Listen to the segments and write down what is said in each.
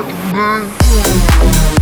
back, back.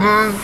Bye.